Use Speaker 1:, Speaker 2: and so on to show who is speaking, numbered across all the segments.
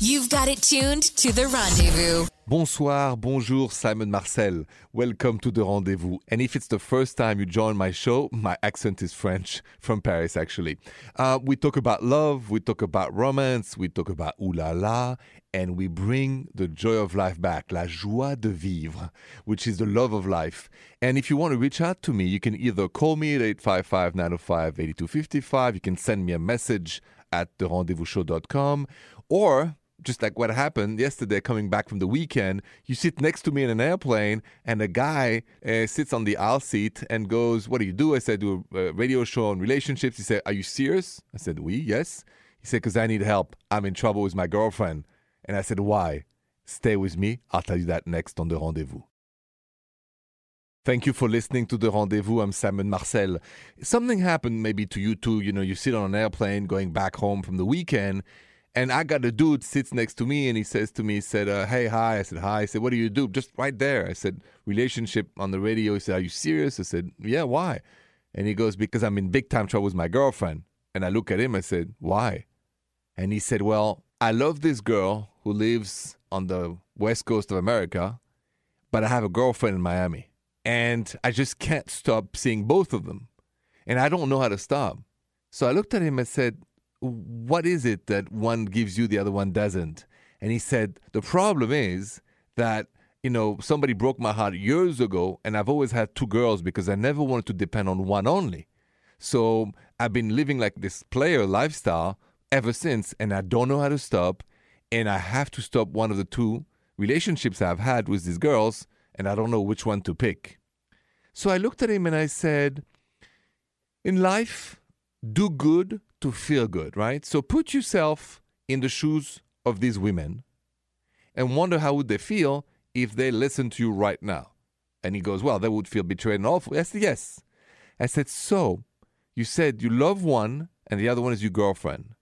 Speaker 1: You've got it tuned to the rendezvous.
Speaker 2: Bonsoir, bonjour, Simon Marcel. Welcome to the rendezvous. And if it's the first time you join my show, my accent is French, from Paris actually. Uh, we talk about love, we talk about romance, we talk about ooh la la, and we bring the joy of life back, la joie de vivre, which is the love of life. And if you want to reach out to me, you can either call me at 855 905 8255, you can send me a message at therendezvousshow.com, or just like what happened yesterday coming back from the weekend you sit next to me in an airplane and a guy uh, sits on the aisle seat and goes what do you do? I said do a radio show on relationships. He said are you serious? I said we yes. He said because i need help. I'm in trouble with my girlfriend. And i said why? Stay with me. I'll tell you that next on the rendezvous. Thank you for listening to the rendezvous. I'm Simon Marcel. Something happened maybe to you too. You know, you sit on an airplane going back home from the weekend, and I got a dude sits next to me and he says to me, he said, uh, hey, hi. I said, hi. I said, what do you do? Just right there. I said, relationship on the radio. He said, are you serious? I said, yeah, why? And he goes, because I'm in big time trouble with my girlfriend. And I look at him, I said, why? And he said, well, I love this girl who lives on the west coast of America, but I have a girlfriend in Miami. And I just can't stop seeing both of them. And I don't know how to stop. So I looked at him and said, what is it that one gives you the other one doesn't? And he said the problem is that you know somebody broke my heart years ago and i've always had two girls because i never wanted to depend on one only. So i've been living like this player lifestyle ever since and i don't know how to stop and i have to stop one of the two relationships i've had with these girls and i don't know which one to pick. So i looked at him and i said in life do good to feel good, right? So put yourself in the shoes of these women and wonder how would they feel if they listened to you right now. And he goes, Well, they would feel betrayed and awful. I said, Yes. I said, So you said you love one and the other one is your girlfriend.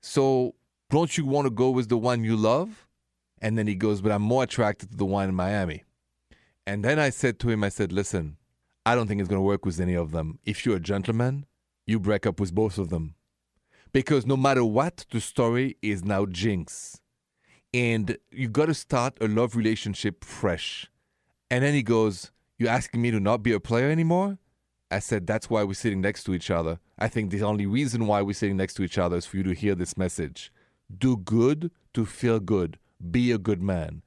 Speaker 2: So don't you want to go with the one you love? And then he goes, But I'm more attracted to the one in Miami. And then I said to him, I said, Listen, I don't think it's going to work with any of them. If you're a gentleman, you break up with both of them. Because no matter what, the story is now jinx. And you got to start a love relationship fresh. And then he goes, You asking me to not be a player anymore? I said, That's why we're sitting next to each other. I think the only reason why we're sitting next to each other is for you to hear this message. Do good to feel good. Be a good man.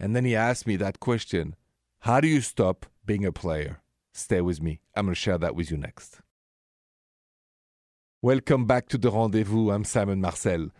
Speaker 2: And then he asked me that question How do you stop being a player? Stay with me. I'm going to share that with you next. Welcome back to the rendezvous. I'm Simon Marcel.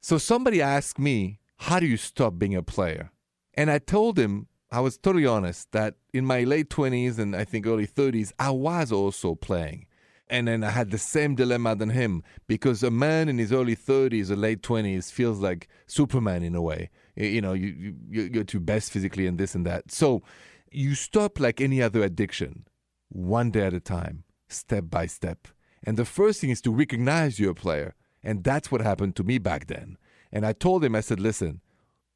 Speaker 2: So somebody asked me, How do you stop being a player? And I told him, I was totally honest, that in my late 20s and I think early 30s, I was also playing. And then I had the same dilemma than him because a man in his early 30s or late 20s feels like Superman in a way. You know, you, you, you're too best physically and this and that. So you stop like any other addiction, one day at a time, step by step. And the first thing is to recognize you're a player. And that's what happened to me back then. And I told him, I said, listen,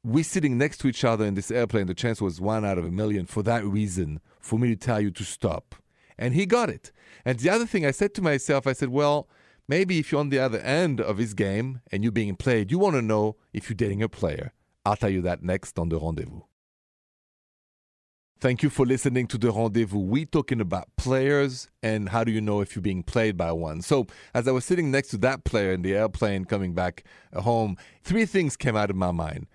Speaker 2: we're sitting next to each other in this airplane. The chance was one out of a million for that reason, for me to tell you to stop. And he got it. And the other thing I said to myself, I said, well, maybe if you're on the other end of his game and you're being played, you want to know if you're dating a player. I'll tell you that next on the rendezvous. Thank you for listening to the rendezvous. We're talking about players and how do you know if you're being played by one. So, as I was sitting next to that player in the airplane coming back uh, home, three things came out of my mind.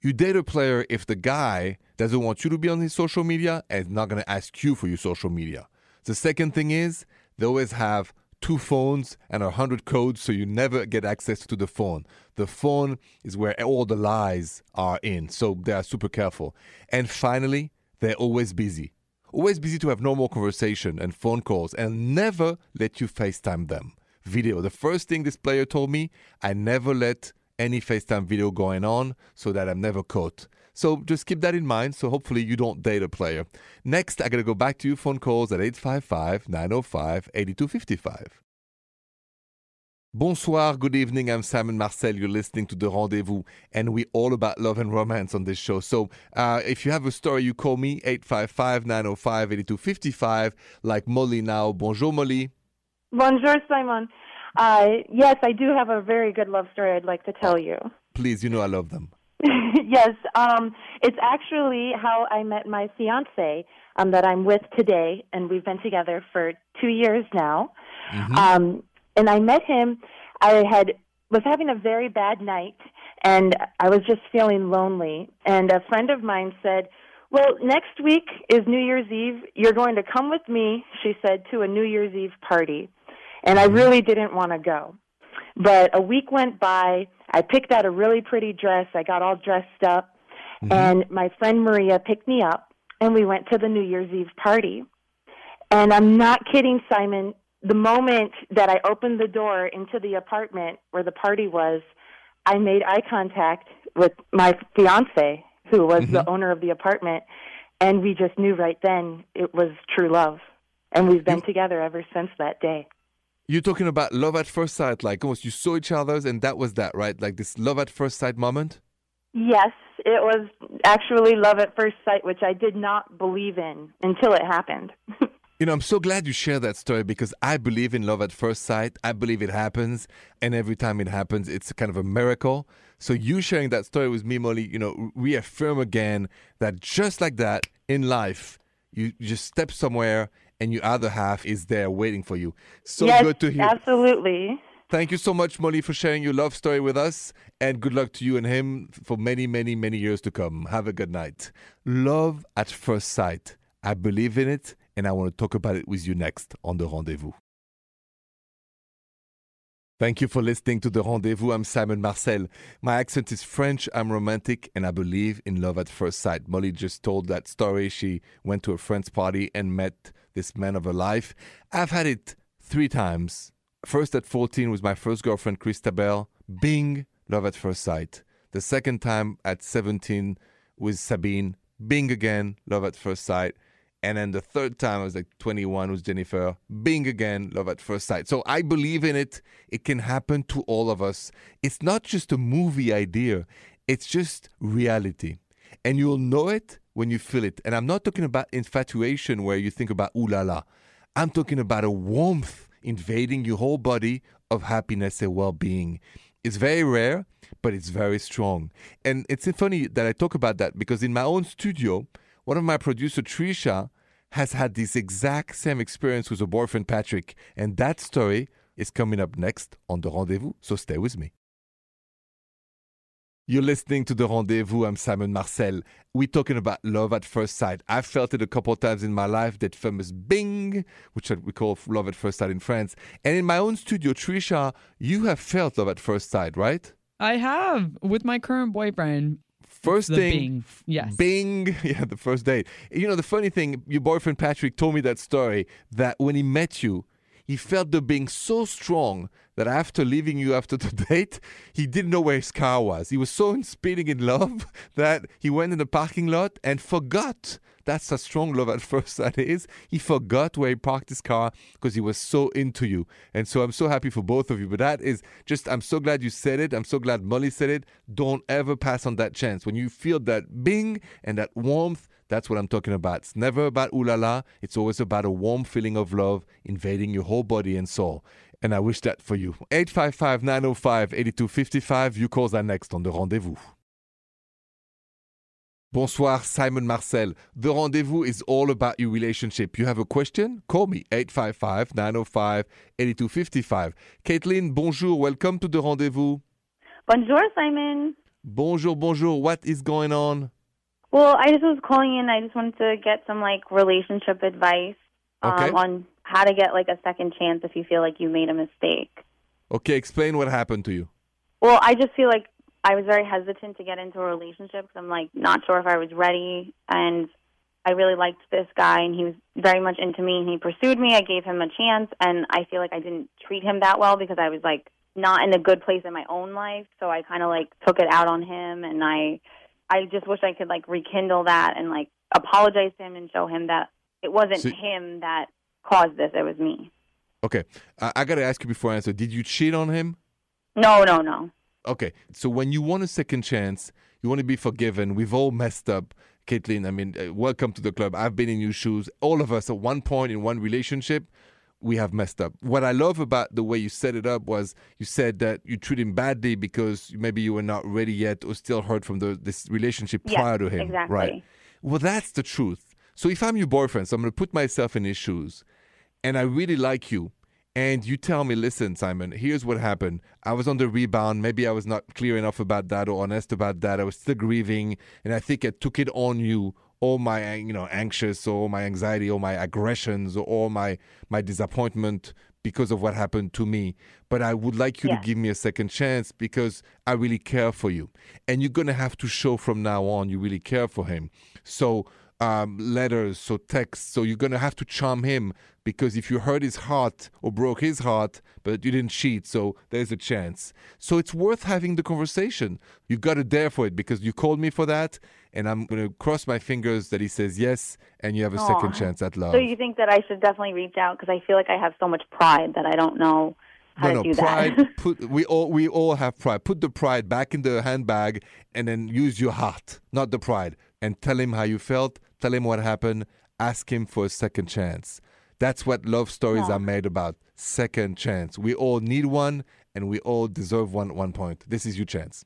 Speaker 2: You date a player if the guy doesn't want you to be on his social media and is not going to ask you for your social media. The second thing is they always have two phones and a hundred codes, so you never get access to the phone. The phone is where all the lies are in, so they are super careful. And finally, they're always busy. Always busy to have normal conversation and phone calls and never let you FaceTime them. Video. The first thing this player told me, I never let any FaceTime video going on so that I'm never caught. So just keep that in mind. So hopefully you don't date a player. Next, I gotta go back to you phone calls at 855 905 8255. Bonsoir, good evening. I'm Simon Marcel. You're listening to The Rendezvous, and we're all about love and romance on this show. So uh, if you have a story, you call me 855 905 8255, like Molly now. Bonjour, Molly.
Speaker 3: Bonjour, Simon. Uh, yes, I do have a very good love story I'd like to tell you.
Speaker 2: Please, you know I love them.
Speaker 3: yes, um, it's actually how I met my fiance um, that I'm with today, and we've been together for two years now. Mm-hmm. Um, and I met him. I had was having a very bad night, and I was just feeling lonely. And a friend of mine said, "Well, next week is New Year's Eve. You're going to come with me," she said, to a New Year's Eve party. And I mm-hmm. really didn't want to go. But a week went by. I picked out a really pretty dress. I got all dressed up. Mm-hmm. And my friend Maria picked me up, and we went to the New Year's Eve party. And I'm not kidding, Simon. The moment that I opened the door into the apartment where the party was, I made eye contact with my fiance, who was mm-hmm. the owner of the apartment, and we just knew right then it was true love. And we've been together ever since that day.
Speaker 2: You're talking about love at first sight, like almost you saw each other's, and that was that, right? Like this love at first sight moment?
Speaker 3: Yes, it was actually love at first sight, which I did not believe in until it happened.
Speaker 2: you know, I'm so glad you share that story because I believe in love at first sight. I believe it happens, and every time it happens, it's kind of a miracle. So you sharing that story with me, Molly, you know, reaffirm again that just like that in life, you just step somewhere and your other half is there waiting for you. So
Speaker 3: yes,
Speaker 2: good to hear.
Speaker 3: Absolutely.
Speaker 2: Thank you so much, Molly, for sharing your love story with us. And good luck to you and him for many, many, many years to come. Have a good night. Love at first sight. I believe in it, and I want to talk about it with you next on The Rendezvous. Thank you for listening to The Rendezvous. I'm Simon Marcel. My accent is French, I'm romantic, and I believe in love at first sight. Molly just told that story. She went to a friend's party and met this man of her life. I've had it three times. First at 14 with my first girlfriend, Christabel. Bing, love at first sight. The second time at 17 with Sabine. Bing again, love at first sight. And then the third time I was like 21 with Jennifer. Bing again, love at first sight. So I believe in it. It can happen to all of us. It's not just a movie idea, it's just reality. And you'll know it when you feel it. And I'm not talking about infatuation where you think about ooh la la. I'm talking about a warmth invading your whole body of happiness and well being. It's very rare, but it's very strong. And it's funny that I talk about that because in my own studio, one of my producer, Trisha, has had this exact same experience with her boyfriend, Patrick. And that story is coming up next on The Rendezvous. So stay with me. You're listening to The Rendezvous. I'm Simon Marcel. We're talking about love at first sight. I've felt it a couple of times in my life, that famous bing, which we call love at first sight in France. And in my own studio, Trisha, you have felt love at first sight, right?
Speaker 4: I have with my current boyfriend.
Speaker 2: First thing,
Speaker 4: Bing. Yes.
Speaker 2: Bing. Yeah, the first date. You know, the funny thing, your boyfriend Patrick told me that story that when he met you, he felt the Bing so strong that after leaving you after the date, he didn't know where his car was. He was so speeding in love that he went in the parking lot and forgot. That's a strong love at first that is. He forgot where he parked his car because he was so into you. And so I'm so happy for both of you. But that is just, I'm so glad you said it. I'm so glad Molly said it. Don't ever pass on that chance. When you feel that bing and that warmth, that's what I'm talking about. It's never about ooh la la. It's always about a warm feeling of love invading your whole body and soul. And I wish that for you. 855 905 8255. You calls are next on The Rendezvous. Bonsoir, Simon Marcel. The Rendezvous is all about your relationship. You have a question? Call me 855 905 8255. Caitlin, bonjour. Welcome to The Rendezvous.
Speaker 5: Bonjour, Simon.
Speaker 2: Bonjour, bonjour. What is going on?
Speaker 5: Well, I just was calling in. I just wanted to get some like relationship advice um, okay. on how to get like a second chance if you feel like you made a mistake.
Speaker 2: Okay, explain what happened to you.
Speaker 5: Well, I just feel like I was very hesitant to get into a relationship because I'm like not sure if I was ready, and I really liked this guy, and he was very much into me, and he pursued me. I gave him a chance, and I feel like I didn't treat him that well because I was like not in a good place in my own life, so I kind of like took it out on him, and I, I just wish I could like rekindle that and like apologize to him and show him that it wasn't so, him that caused this. It was me.
Speaker 2: Okay, I, I got to ask you before I answer. Did you cheat on him?
Speaker 5: No, no, no.
Speaker 2: Okay, so when you want a second chance, you want to be forgiven. We've all messed up. Caitlin, I mean, uh, welcome to the club. I've been in your shoes. All of us at one point in one relationship, we have messed up. What I love about the way you set it up was you said that you treat him badly because maybe you were not ready yet or still hurt from the, this relationship
Speaker 5: Yes,
Speaker 2: prior to him.
Speaker 5: exactly.
Speaker 2: Right. Well, that's the truth. So if I'm your boyfriend, so I'm going to put myself in his shoes and I really like you, and you tell me, listen, Simon, here's what happened. I was on the rebound. Maybe I was not clear enough about that or honest about that. I was still grieving, and I think I took it on you, all my, you know, anxious, or my anxiety, or my aggressions, or all my my disappointment because of what happened to me. But I would like you
Speaker 5: Yeah.
Speaker 2: to give me a second chance because I really care for you, and you're gonna have to show from now on you really care for him. So um, letters, so texts. So you're gonna have to charm him because if you hurt his heart or broke his heart, but you didn't cheat, so there's a chance. So it's worth having the conversation. You've got to dare for it because you called me for that, and I'm gonna cross my fingers that he says yes, and you have a second chance at love.
Speaker 5: So you think that I should definitely reach out because I feel like I have so much pride that I don't know how
Speaker 2: no,
Speaker 5: to
Speaker 2: no, pride. put we all we all have pride. Put the pride back in the handbag, and then use your heart, not the pride, and tell him how you felt. Tell him what happened. Ask him for a second chance. That's what love stories
Speaker 5: Yeah.
Speaker 2: are made about. Second chance. We all need one, and we all deserve one at one point. This is your chance.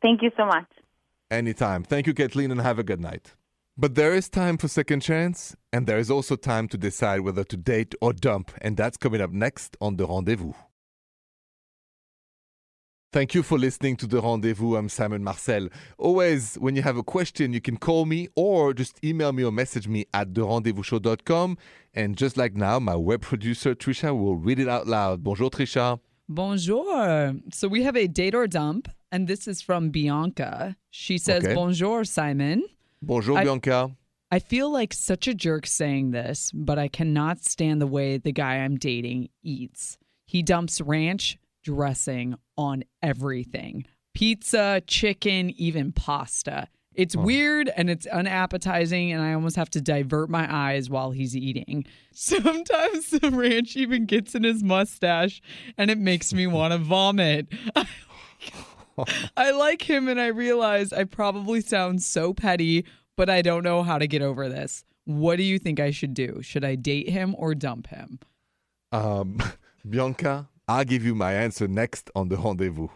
Speaker 5: Thank you so much.
Speaker 2: Anytime. Thank you, Kathleen, and have a good night. But there is time for second chance, and there is also time to decide whether to date or dump, and that's coming up next on The Rendezvous. Thank you for listening to The Rendezvous. I'm Simon Marcel. Always, when you have a question, you can call me or just email me or message me at therendezvousshow.com. And just like now, my web producer, Trisha, will read it out loud. Bonjour, Trisha.
Speaker 4: Bonjour. So we have a date or dump, and this is from Bianca. She says,
Speaker 2: Okay.
Speaker 4: Bonjour, Simon.
Speaker 2: Bonjour,
Speaker 4: I-
Speaker 2: Bianca.
Speaker 4: I feel like such a jerk saying this, but I cannot stand the way the guy I'm dating eats. He dumps ranch dressing on everything pizza, chicken, even pasta. It's weird and it's unappetizing, and I almost have to divert my eyes while he's eating. Sometimes the ranch even gets in his mustache, and it makes me want to vomit. I like him, and I realize I probably sound so petty, but I don't know how to get over this. What do you think I should do? Should I date him or dump him?
Speaker 2: Um, Bianca, I'll give you my answer next on the rendezvous.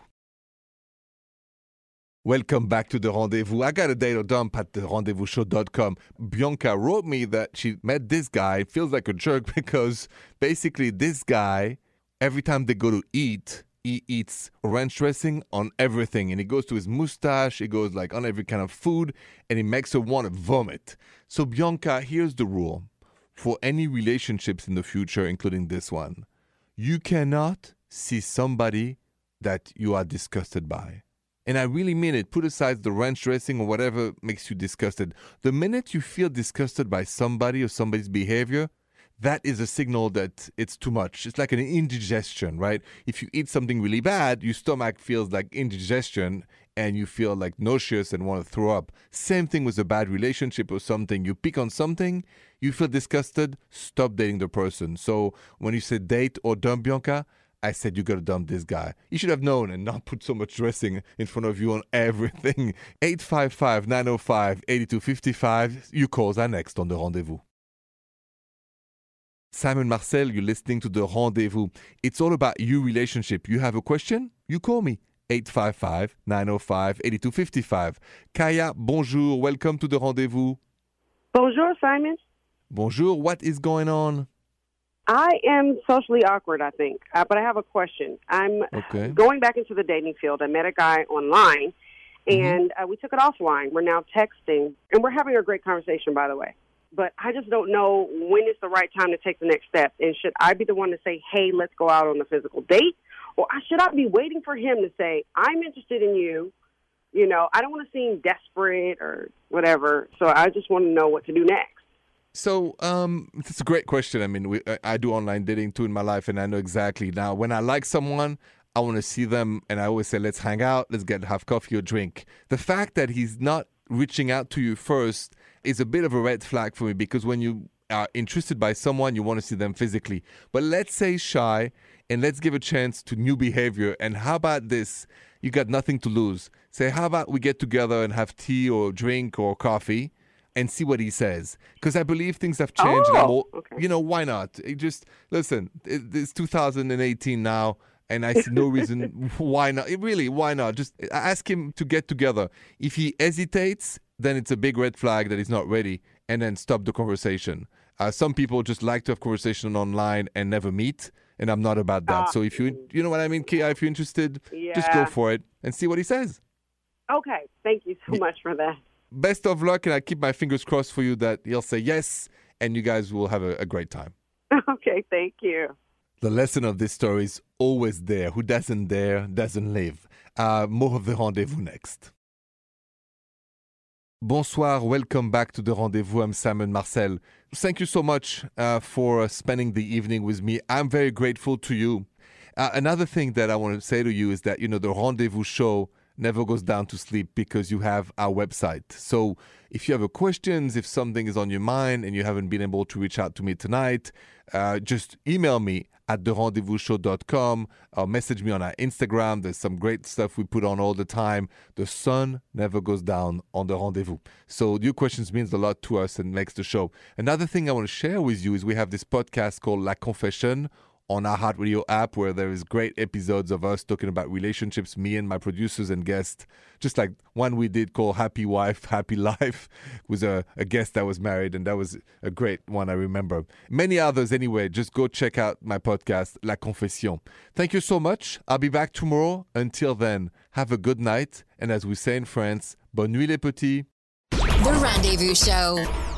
Speaker 2: Welcome back to the rendezvous. I got a date or dump at the rendezvousshow.com. Bianca wrote me that she met this guy, feels like a jerk because basically this guy, every time they go to eat, he eats ranch dressing on everything and he goes to his mustache, he goes like on every kind of food, and it makes her want to vomit. So, Bianca, here's the rule for any relationships in the future, including this one you cannot see somebody that you are disgusted by. And I really mean it. Put aside the ranch dressing or whatever makes you disgusted. The minute you feel disgusted by somebody or somebody's behavior, that is a signal that it's too much. It's like an indigestion, right? If you eat something really bad, your stomach feels like indigestion and you feel like nauseous and want to throw up. Same thing with a bad relationship or something. You pick on something, you feel disgusted, stop dating the person. So when you say date or dump Bianca, I said you gotta dump this guy. You should have known and not put so much dressing in front of you on everything. 855 905 8255. Your calls are next on the rendezvous. Simon Marcel, you're listening to The Rendezvous. It's all about your relationship. You have a question? You call me. 855 905 8255. Kaya, bonjour. Welcome to The Rendezvous.
Speaker 6: Bonjour, Simon.
Speaker 2: Bonjour. What is going on?
Speaker 6: I am socially awkward, I think, uh, but I have a question. I'm
Speaker 2: Okay.
Speaker 6: going back into the dating field. I met a guy online, and uh, we took it offline. We're now texting, and we're having a great conversation, by the way. But I just don't know when is the right time to take the next step. And should I be the one to say, "Hey, let's go out on a physical date," or should I be waiting for him to say, "I'm interested in you"? You know, I don't want to seem desperate or whatever. So I just want to know what to do next.
Speaker 2: So, um, it's a great question. I mean, we, I, do online dating too in my life, and I know exactly now when I like someone, I want to see them, and I always say, let's hang out, let's get have coffee or drink. The fact that he's not reaching out to you first is a bit of a red flag for me because when you are interested by someone, you want to see them physically. But let's say shy, and let's give a chance to new behavior. And how about this? You got nothing to lose. Say, how about we get together and have tea or drink or coffee? and see what he says because I believe things have changed.
Speaker 6: Oh,
Speaker 2: all-
Speaker 6: okay.
Speaker 2: You know, why not? It just listen. It, it's 2018 now, and I see no reason why not. It really, why not? Just ask him to get together. If he hesitates, then it's a big red flag that he's not ready, and then stop the conversation. Uh, some people just like to have conversation online and never meet, and I'm not about that. so if you, you know what I mean, Kia, if you're interested, just go for it and see what he says.
Speaker 6: Okay. Thank you so much for that.
Speaker 2: Best of luck, and I keep my fingers crossed for you that he'll say yes, and you guys will have a, a great time.
Speaker 6: Okay. Thank you.
Speaker 2: The lesson of this story is always there. Who doesn't dare doesn't live. Uh, more of the rendezvous next. Bonsoir, welcome back to the rendezvous. I'm Simon Marcel. Thank you so much uh, for spending the evening with me. I'm very grateful to you. Uh, another thing that I want to say to you is that you know the rendezvous show never goes down to sleep because you have our website. So if you have a questions, if something is on your mind and you haven't been able to reach out to me tonight, uh, just email me at therendezvousshow.com or message me on our Instagram. There's some great stuff we put on all the time. The sun never goes down on the rendezvous. So your questions means a lot to us and makes the show. Another thing I want to share with you is we have this podcast called La Confession on iHeartRadio app where there is great episodes of us talking about relationships, me and my producers and guests, just like one we did called Happy Wife, Happy Life was a, a guest that was married and that was a great one I remember. Many others anyway, just go check out my podcast La Confession. Thank you so much. I'll be back tomorrow. Until then, have a good night and as we say in France, bonne nuit les petits.
Speaker 1: The Rendezvous Show.